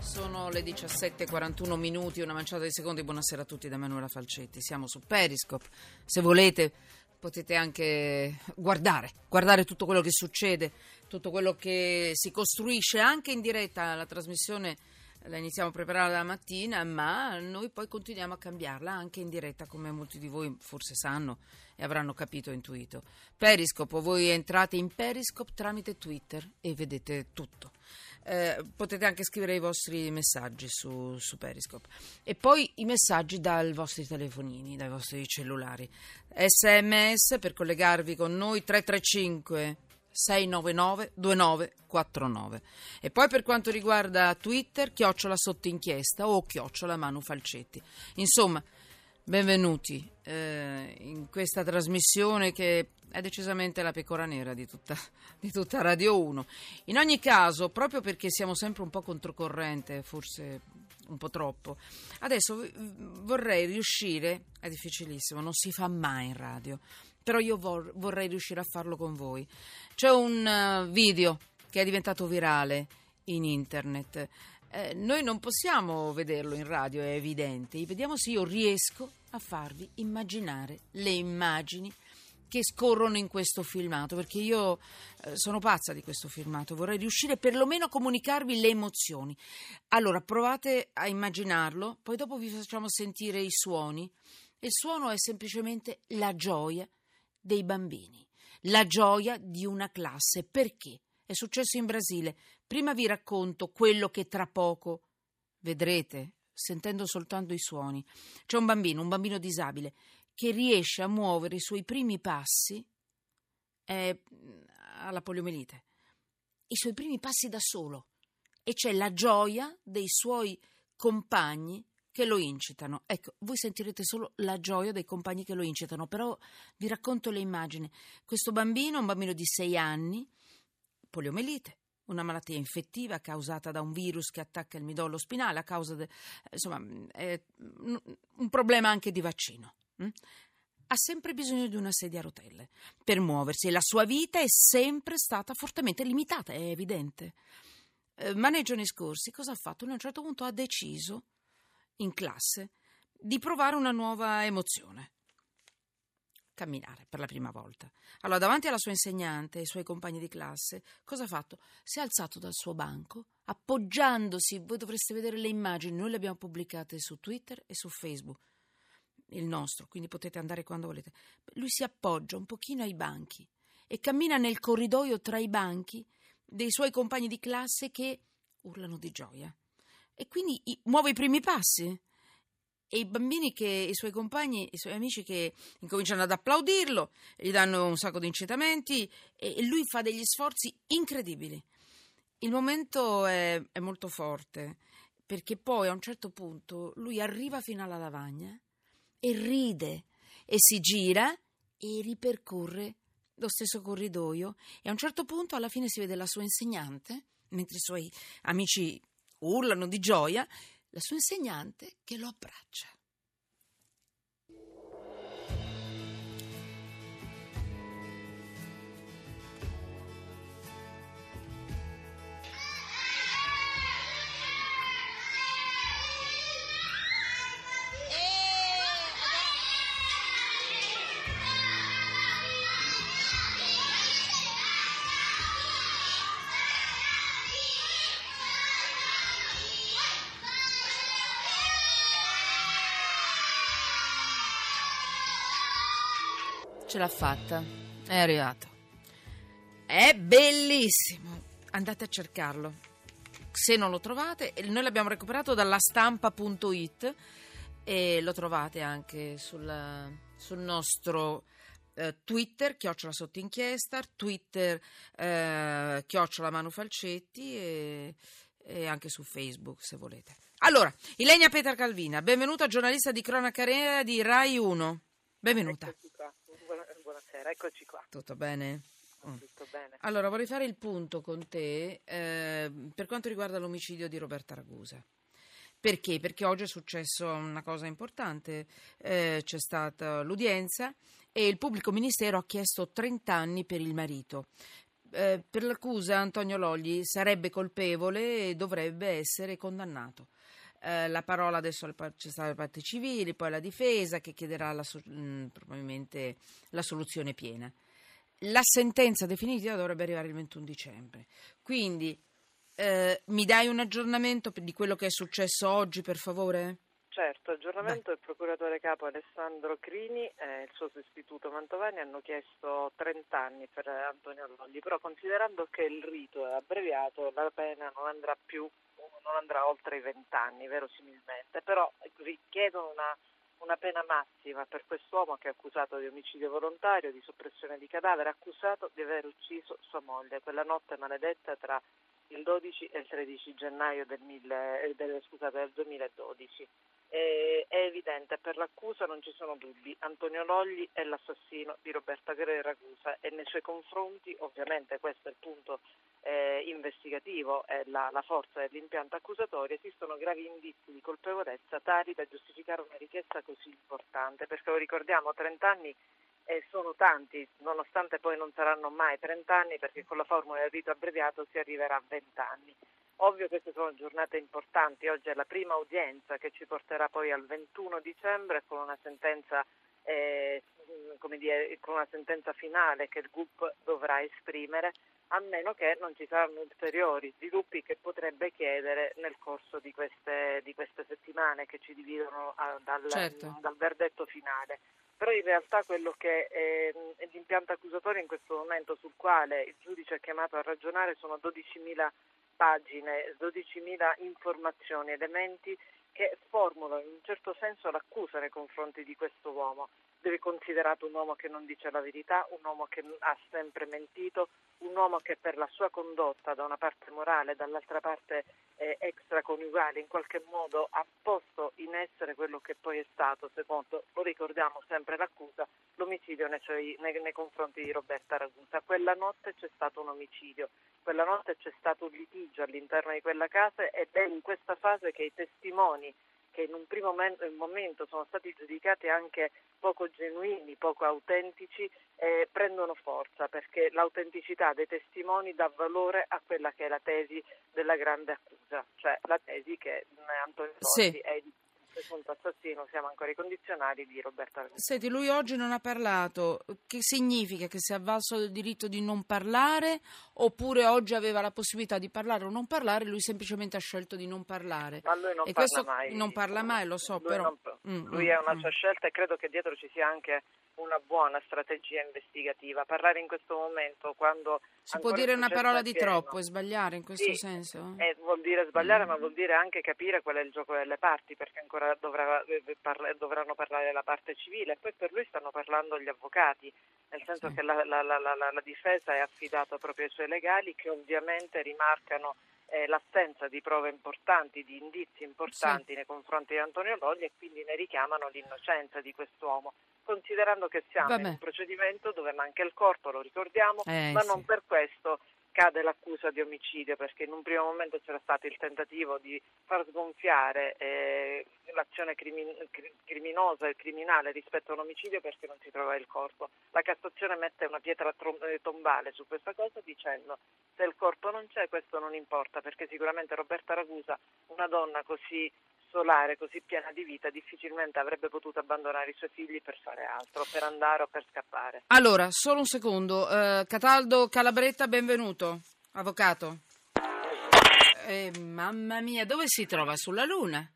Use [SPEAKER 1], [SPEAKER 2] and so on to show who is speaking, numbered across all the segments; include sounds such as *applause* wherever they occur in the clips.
[SPEAKER 1] Sono le 17.41 minuti, una manciata di secondi. Buonasera a tutti da Manuela Falcetti. Siamo su Periscope. Se volete potete anche guardare, guardare tutto quello che succede, tutto quello che si costruisce anche in diretta. La trasmissione la iniziamo a preparare la mattina, ma noi poi continuiamo a cambiarla anche in diretta, come molti di voi forse sanno e avranno capito e intuito. Periscope, voi entrate in Periscope tramite Twitter e vedete tutto. Eh, potete anche scrivere i vostri messaggi su, su, Periscope e poi i messaggi dai vostri telefonini, dai vostri cellulari. SMS per collegarvi con noi 335 699 2949 e poi per quanto riguarda Twitter chiocciola sotto inchiesta o chiocciola Manu Falcetti. Insomma, benvenuti eh, in questa trasmissione che è decisamente la pecora nera di tutta, di tutta Radio 1. In ogni caso, proprio perché siamo sempre un po' controcorrente, forse un po' troppo, adesso vorrei riuscire, è difficilissimo, non si fa mai in radio, però io vor, vorrei riuscire a farlo con voi. C'è un uh, video che è diventato virale in internet. Eh, noi non possiamo vederlo in radio, è evidente. Vediamo se io riesco a farvi immaginare le immagini che scorrono in questo filmato, perché io eh, sono pazza di questo filmato, vorrei riuscire perlomeno a comunicarvi le emozioni. Allora, provate a immaginarlo, poi dopo vi facciamo sentire i suoni. Il suono è semplicemente la gioia dei bambini, la gioia di una classe. Perché? È successo in Brasile. Prima vi racconto quello che tra poco vedrete, sentendo soltanto i suoni. C'è un bambino, un bambino disabile, che riesce a muovere i suoi primi passi è alla poliomelite. I suoi primi passi da solo. E c'è la gioia dei suoi compagni che lo incitano. Ecco, voi sentirete solo la gioia dei compagni che lo incitano, però vi racconto le immagini. Questo bambino, un bambino di 6 anni, poliomelite, una malattia infettiva causata da un virus che attacca il midollo spinale, a causa de, insomma, è un problema anche di vaccino. Mm? ha sempre bisogno di una sedia a rotelle per muoversi e la sua vita è sempre stata fortemente limitata, è evidente. Eh, ma nei giorni scorsi cosa ha fatto? A un certo punto ha deciso, in classe, di provare una nuova emozione. Camminare per la prima volta. Allora, davanti alla sua insegnante e ai suoi compagni di classe, cosa ha fatto? Si è alzato dal suo banco, appoggiandosi, voi dovreste vedere le immagini, noi le abbiamo pubblicate su Twitter e su Facebook il nostro, quindi potete andare quando volete. Lui si appoggia un pochino ai banchi e cammina nel corridoio tra i banchi dei suoi compagni di classe che urlano di gioia. E quindi muove i primi passi. E i bambini che, i suoi compagni, i suoi amici che incominciano ad applaudirlo, gli danno un sacco di incitamenti e, lui fa degli sforzi incredibili. Il momento è, è molto forte perché poi a un certo punto lui arriva fino alla lavagna e ride e si gira e ripercorre lo stesso corridoio e a un certo punto alla fine si vede la sua insegnante, mentre i suoi amici urlano di gioia, la sua insegnante che lo abbraccia. Ce l'ha fatta, è arrivato. È bellissimo. Andate a cercarlo. Se non lo trovate, noi l'abbiamo recuperato dalla stampa.it e lo trovate anche sul, sul nostro eh, Twitter, chiocciola sotto inchiesta, Twitter, eh, chiocciola Manu Falcetti e, e anche su Facebook se volete. Allora, Ilenia Peter Calvina, benvenuta giornalista di cronaca di Rai 1. Benvenuta.
[SPEAKER 2] Eccoci qua.
[SPEAKER 1] Tutto bene?
[SPEAKER 2] Mm. Tutto bene.
[SPEAKER 1] Allora, vorrei fare il punto con te eh, per quanto riguarda l'omicidio di Roberta Ragusa. Perché? Perché oggi è successo una cosa importante, eh, c'è stata l'udienza e il pubblico ministero ha chiesto 30 anni per il marito. Eh, per l'accusa Antonio Logli sarebbe colpevole e dovrebbe essere condannato. Eh, la parola adesso c'è stata le parti civili, poi la difesa che chiederà la, mh, mm, probabilmente la soluzione piena. La sentenza definitiva dovrebbe arrivare il 21 dicembre. Quindi eh, mi dai un aggiornamento di quello che è successo oggi, per favore?
[SPEAKER 2] Certo, aggiornamento del procuratore capo Alessandro Crini e il suo sostituto Mantovani hanno chiesto 30 anni per Antonio Lolli, però considerando che il rito è abbreviato la pena non andrà più, non andrà oltre i 20 anni verosimilmente, però richiedono una, una pena massima per quest'uomo che è accusato di omicidio volontario, di soppressione di cadavere, accusato di aver ucciso sua moglie quella notte maledetta tra il 12 e il 13 gennaio del, mille, eh, del, scusate, del 2012. E, è evidente, per l'accusa non ci sono dubbi, Antonio Logli è l'assassino di Roberta Ragusa e nei suoi confronti, ovviamente questo è il punto eh, investigativo e la, la, forza dell'impianto accusatorio, esistono gravi indizi di colpevolezza tali da giustificare una richiesta così importante, perché lo ricordiamo, 30 anni e sono tanti, nonostante poi non saranno mai 30 anni perché con la formula del rito abbreviato si arriverà a 20 anni. Ovvio queste sono giornate importanti, oggi è la prima udienza che ci porterà poi al 21 dicembre con una sentenza, eh, dire, con una sentenza finale che il GUP dovrà esprimere, a meno che non ci saranno ulteriori sviluppi che potrebbe chiedere nel corso di queste, di queste settimane che ci dividono ah, dal, certo. dal verdetto finale però in realtà quello che è, è l'impianto accusatorio in questo momento sul quale il giudice è chiamato a ragionare sono 12.000 pagine, 12.000 informazioni, elementi che formulano in un certo senso l'accusa nei confronti di questo uomo. Deve considerato un uomo che non dice la verità, un uomo che ha sempre mentito, un uomo che per la sua condotta, da una parte morale, dall'altra parte eh, extraconiugale, in qualche modo ha posto in essere quello che poi è stato, secondo, lo ricordiamo sempre l'accusa, l'omicidio nei, nei, nei confronti di Roberta Ragusa. Quella notte c'è stato un omicidio, quella notte c'è stato un litigio all'interno di quella casa ed è in questa fase che i testimoni che in un primo momento sono stati giudicati anche poco genuini, poco autentici, eh, prendono forza perché l'autenticità dei testimoni dà valore a quella che è la tesi della grande accusa, cioè la tesi che Antonio Rossi sì. è di presunto assassino, siamo ancora i condizionali di Roberto Armini.
[SPEAKER 1] Senti, lui oggi non ha parlato, che significa che si è avvalso del diritto di non parlare oppure oggi aveva la possibilità di parlare o non parlare, lui semplicemente ha scelto di non parlare?
[SPEAKER 2] Ma lui non
[SPEAKER 1] e
[SPEAKER 2] parla mai.
[SPEAKER 1] Non parla mai, lo so,
[SPEAKER 2] lui
[SPEAKER 1] però...
[SPEAKER 2] Non, mm, lui mm, è una mm. sua scelta e credo che dietro ci sia anche una buona strategia investigativa. Parlare in questo momento quando...
[SPEAKER 1] Si può dire una parola di troppo e sbagliare in questo sì, senso?
[SPEAKER 2] Eh, vuol dire sbagliare, mm. ma vuol dire anche capire qual è il gioco delle parti, perché ancora dovrà, eh, parla, dovranno parlare la parte civile. E poi per lui stanno parlando gli avvocati, nel senso sì. che la, la, la, la difesa è affidata proprio ai suoi legali, che ovviamente rimarcano eh, l'assenza di prove importanti, di indizi importanti sì. nei confronti di Antonio Logli e quindi ne richiamano l'innocenza di quest'uomo, considerando che siamo Vabbè. in un procedimento dove manca il corpo, lo ricordiamo, eh, ma sì. non per questo cade l'accusa di omicidio perché in un primo momento c'era stato il tentativo di far sgonfiare eh, l'azione crimin- criminosa e criminale rispetto a un omicidio perché non si trova il corpo. La Cassazione mette una pietra trom- eh, tombale su questa cosa dicendo se il corpo non c'è questo non importa perché sicuramente Roberta Ragusa, una donna così solare, così piena di vita, difficilmente avrebbe potuto abbandonare i suoi figli per fare altro, per andare o per scappare.
[SPEAKER 1] Allora, solo un secondo. Uh, Cataldo Calabretta, benvenuto. Avvocato. Eh, mamma mia, dove si trova? Sulla Luna?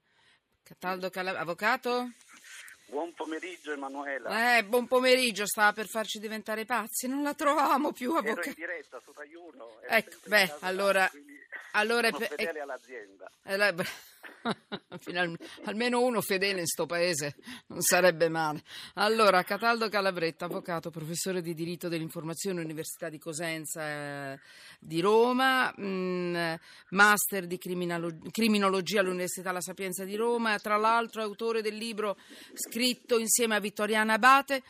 [SPEAKER 1] Cataldo Calabretta, avvocato?
[SPEAKER 3] Buon pomeriggio Emanuela.
[SPEAKER 1] Eh, buon pomeriggio, stava per farci diventare pazzi, non la trovavamo più avvocato.
[SPEAKER 3] Ero in diretta su Rai 1.
[SPEAKER 1] Ecco, beh, allora... allora
[SPEAKER 3] sono fedele all'azienda.
[SPEAKER 1] Eh, la, *laughs* almeno uno fedele in sto paese non sarebbe male. Allora, Cataldo Calabretta, avvocato, professore di diritto dell'informazione Università di Cosenza eh, di Roma, mh, mm, master di criminologia all'Università La Sapienza di Roma, tra l'altro autore del libro scritto insieme a Vittoriana Abate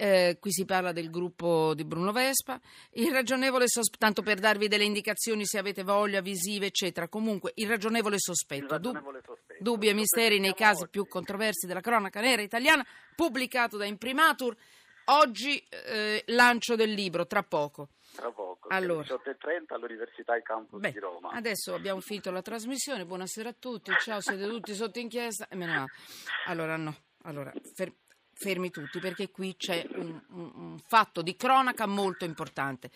[SPEAKER 1] eh, qui si parla del gruppo di Bruno Vespa, il ragionevole sospetto, tanto per darvi delle indicazioni se avete voglia, visive, eccetera, comunque il ragionevole sospetto,
[SPEAKER 3] il ragionevole sospetto.
[SPEAKER 1] dubbi e misteri nei casi più controversi della cronaca nera italiana, pubblicato da Imprimatur, oggi eh, lancio del libro, tra poco.
[SPEAKER 3] Tra poco,
[SPEAKER 1] Allora.
[SPEAKER 3] 18.30 all'Università e Campus
[SPEAKER 1] Beh,
[SPEAKER 3] di Roma.
[SPEAKER 1] adesso abbiamo finito la trasmissione, buonasera a tutti, ciao, siete tutti sotto inchiesta e me ne vado. Allora no, allora fer- fermi tutti perché qui c'è un, un- un fatto di cronaca molto importante.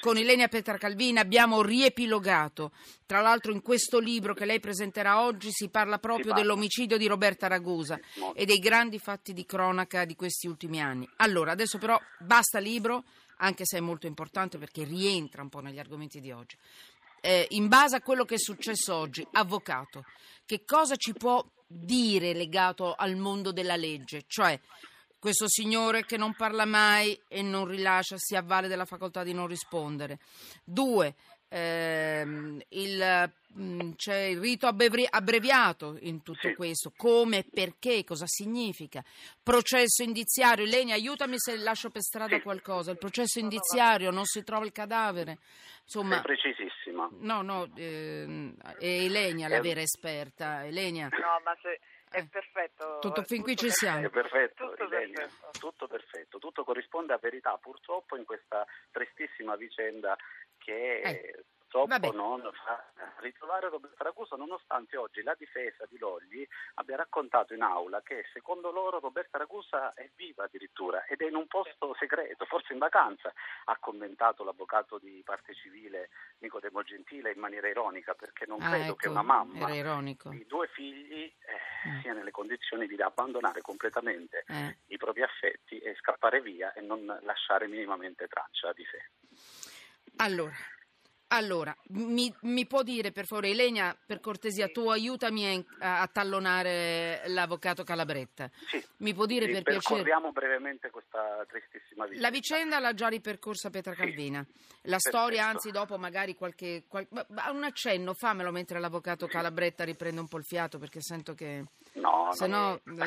[SPEAKER 1] Con Ilenia Petracalvini abbiamo riepilogato, tra l'altro in questo libro che lei presenterà oggi si parla proprio
[SPEAKER 3] parla.
[SPEAKER 1] dell'omicidio di Roberta Ragusa e dei grandi fatti di cronaca di questi ultimi anni. Allora, adesso però basta libro, anche se è molto importante perché rientra un po' negli argomenti di oggi. Eh, in base a quello che è successo oggi, avvocato, che cosa ci può dire legato al mondo della legge? Cioè, questo signore che non parla mai e non rilascia, si avvale della facoltà di non rispondere. Due, ehm, il, mh, c'è il rito abbrevi- abbreviato in tutto
[SPEAKER 3] Sì.
[SPEAKER 1] questo, come, perché, cosa significa. Processo indiziario, Leni aiutami se lascio per strada
[SPEAKER 3] Sì.
[SPEAKER 1] qualcosa, il processo indiziario, non si trova il cadavere, insomma...
[SPEAKER 3] Sei precisissima.
[SPEAKER 1] No, no, ehm, è Elenia la
[SPEAKER 3] Eh,
[SPEAKER 1] vera esperta. Elenia,
[SPEAKER 2] No, ma se è
[SPEAKER 1] Eh.
[SPEAKER 2] perfetto.
[SPEAKER 1] Tutto fin qui ci siamo.
[SPEAKER 3] È perfetto,
[SPEAKER 2] Tutto perfetto.
[SPEAKER 3] tutto perfetto, tutto corrisponde a verità. Purtroppo in questa tristissima vicenda che
[SPEAKER 1] Eh,
[SPEAKER 3] purtroppo
[SPEAKER 1] vabbè.
[SPEAKER 3] non fa ritrovare Roberto Ragusa, nonostante oggi la difesa di Logli abbia raccontato in aula che secondo loro Roberta Ragusa è viva addirittura ed è in un posto segreto, forse in vacanza. Ha commentato l'avvocato di parte civile Nicodemo Gentile in maniera ironica perché non
[SPEAKER 1] ah,
[SPEAKER 3] credo
[SPEAKER 1] ecco,
[SPEAKER 3] che una mamma di due figli eh,
[SPEAKER 1] Mm.
[SPEAKER 3] sia nelle condizioni di abbandonare completamente
[SPEAKER 1] Eh.
[SPEAKER 3] i propri affetti e scappare via e non lasciare minimamente traccia di sé.
[SPEAKER 1] Allora, allora mi, mi può dire per favore, Elenia, per cortesia, tu aiutami a, a tallonare l'avvocato Calabretta.
[SPEAKER 3] Sì,
[SPEAKER 1] Mi può dire
[SPEAKER 3] sì,
[SPEAKER 1] per piacere?
[SPEAKER 3] percorriamo brevemente questa tristissima vicenda.
[SPEAKER 1] La vicenda l'ha già ripercorsa Petra
[SPEAKER 3] Sì.
[SPEAKER 1] Calvina. La storia,
[SPEAKER 3] Perfetto.
[SPEAKER 1] anzi, dopo magari qualche, qual- ma- ma un accenno, fammelo mentre l'avvocato Calabretta riprende un po' il fiato perché sento che
[SPEAKER 3] No,
[SPEAKER 1] se
[SPEAKER 3] no,
[SPEAKER 1] no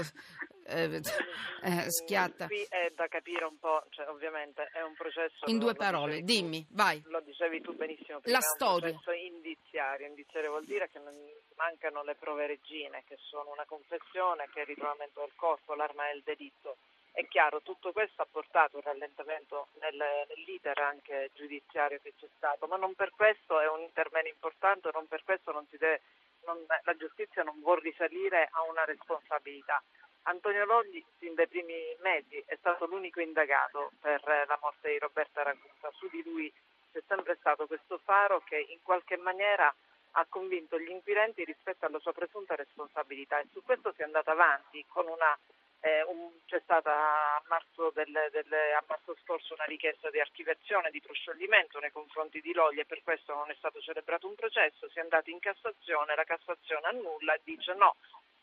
[SPEAKER 1] eh, *laughs* eh, schiatta.
[SPEAKER 2] Qui è da capire un po', cioè ovviamente è un processo...
[SPEAKER 1] In due parole,
[SPEAKER 2] dicevi tu-
[SPEAKER 1] dimmi, vai.
[SPEAKER 2] Lo dicevi tu benissimo prima,
[SPEAKER 1] La
[SPEAKER 2] è un
[SPEAKER 1] storia.
[SPEAKER 2] processo indiziario. Indiziario vuol dire che non mancano le prove regine, che sono una confessione, che è il ritrovamento del corpo, l'arma del delitto. È chiaro, tutto questo ha portato un rallentamento nel, nell'iter anche giudiziario che c'è stato, ma non per questo è un intervento importante, non per questo non si deve, non- la giustizia non vuol risalire a una responsabilità. Antonio Logli, sin dai primi mesi, è stato l'unico indagato per eh, la morte di Roberta Ragusa. Su di lui c'è sempre stato questo faro che in qualche maniera ha convinto gli inquirenti rispetto alla sua presunta responsabilità e su questo si è andata avanti con una eh, un- c'è stata a marzo, del- del- a marzo scorso una richiesta di archiviazione, di proscioglimento nei confronti di Loglia e per questo non è stato celebrato un processo, si è andati in Cassazione, la Cassazione annulla e dice no,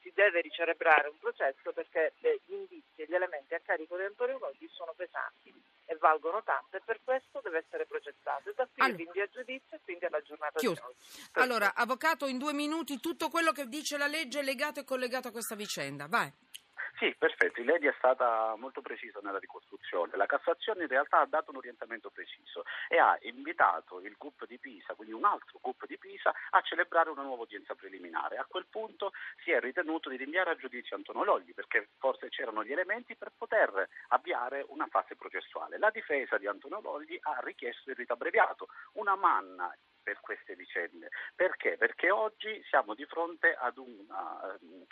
[SPEAKER 2] si deve ricelebrare un processo perché gli indizi e gli elementi a carico di Antonio Logli sono pesanti e valgono tanto e per questo deve essere processato. E da qui
[SPEAKER 1] Allora.
[SPEAKER 2] rinvia a giudizio e quindi alla giornata
[SPEAKER 1] Chiuso.
[SPEAKER 2] di oggi.
[SPEAKER 1] Allora, avvocato, in due minuti tutto quello che dice la legge è legato e collegato a questa vicenda. Vai.
[SPEAKER 3] Sì, perfetto. Lei è stata molto precisa nella ricostruzione. La Cassazione in realtà ha dato un orientamento preciso e ha invitato il GUP di Pisa, quindi un altro GUP di Pisa, a celebrare una nuova udienza preliminare. A quel punto si è ritenuto di rinviare a giudizio Antonio Logli perché forse c'erano gli elementi per poter avviare una fase processuale. La difesa di Antonio Logli ha richiesto il rito abbreviato, una manna per queste vicende. Perché? Perché oggi siamo di fronte ad una ehm,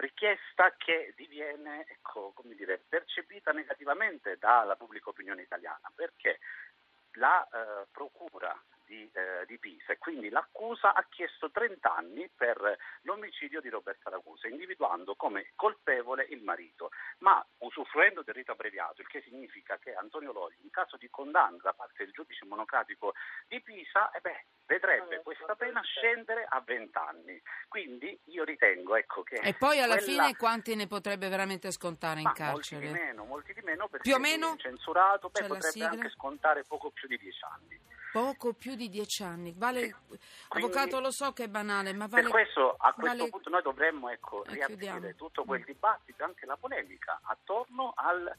[SPEAKER 3] richiesta che diviene ecco, dire, percepita negativamente dalla pubblica opinione italiana, perché la eh, procura di, eh, di Pisa e quindi l'accusa ha chiesto 30 anni per l'omicidio di Roberta Ragusa, individuando come colpevole il marito, ma usufruendo del rito abbreviato, il che significa che Antonio Logli, in caso di condanna da parte del giudice monocratico di Pisa, eh beh, vedrebbe questa pena scendere a 20 anni. Quindi io ritengo ecco, che...
[SPEAKER 1] E poi alla
[SPEAKER 3] quella-
[SPEAKER 1] fine quanti ne potrebbe veramente scontare in
[SPEAKER 3] ma
[SPEAKER 1] carcere?
[SPEAKER 3] Molti di meno, molti di meno perché
[SPEAKER 1] Più o meno?
[SPEAKER 3] è censurato, beh, potrebbe anche scontare poco più di 10 anni.
[SPEAKER 1] Poco più di dieci anni. Vale... Avvocato, lo so che è banale, ma vale...
[SPEAKER 3] Per questo a questo
[SPEAKER 1] vale-
[SPEAKER 3] punto noi dovremmo ecco,
[SPEAKER 1] Eh,
[SPEAKER 3] riaprire tutto quel dibattito, anche la polemica attorno al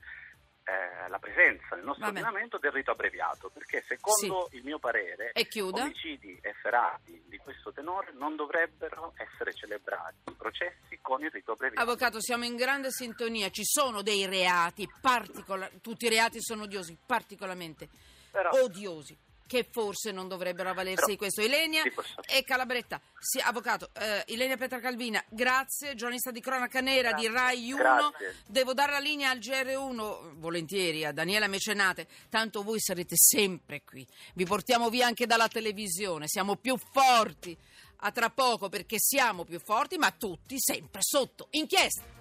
[SPEAKER 3] eh, la presenza nel nostro ordinamento del rito abbreviato, perché secondo il mio parere
[SPEAKER 1] E
[SPEAKER 3] omicidi efferati di questo tenore non dovrebbero essere celebrati i processi con il rito abbreviato.
[SPEAKER 1] Avvocato, siamo in grande sintonia. Ci sono dei reati, particola- tutti i reati sono odiosi, particolarmente
[SPEAKER 2] Però-
[SPEAKER 1] odiosi, che forse non dovrebbero avvalersi
[SPEAKER 3] Però-
[SPEAKER 1] di questo. Ilenia e Calabretta. Sì, avvocato, eh, Ilenia Petra Calvina, grazie, giornalista di cronaca nera di Rai 1.
[SPEAKER 3] Grazie.
[SPEAKER 1] Devo dare la linea al GR1, volentieri, a Daniela Mecenate, tanto voi sarete sempre qui. Vi portiamo via anche dalla televisione, siamo più forti. A tra poco perché siamo più forti, ma tutti sempre sotto inchiesta.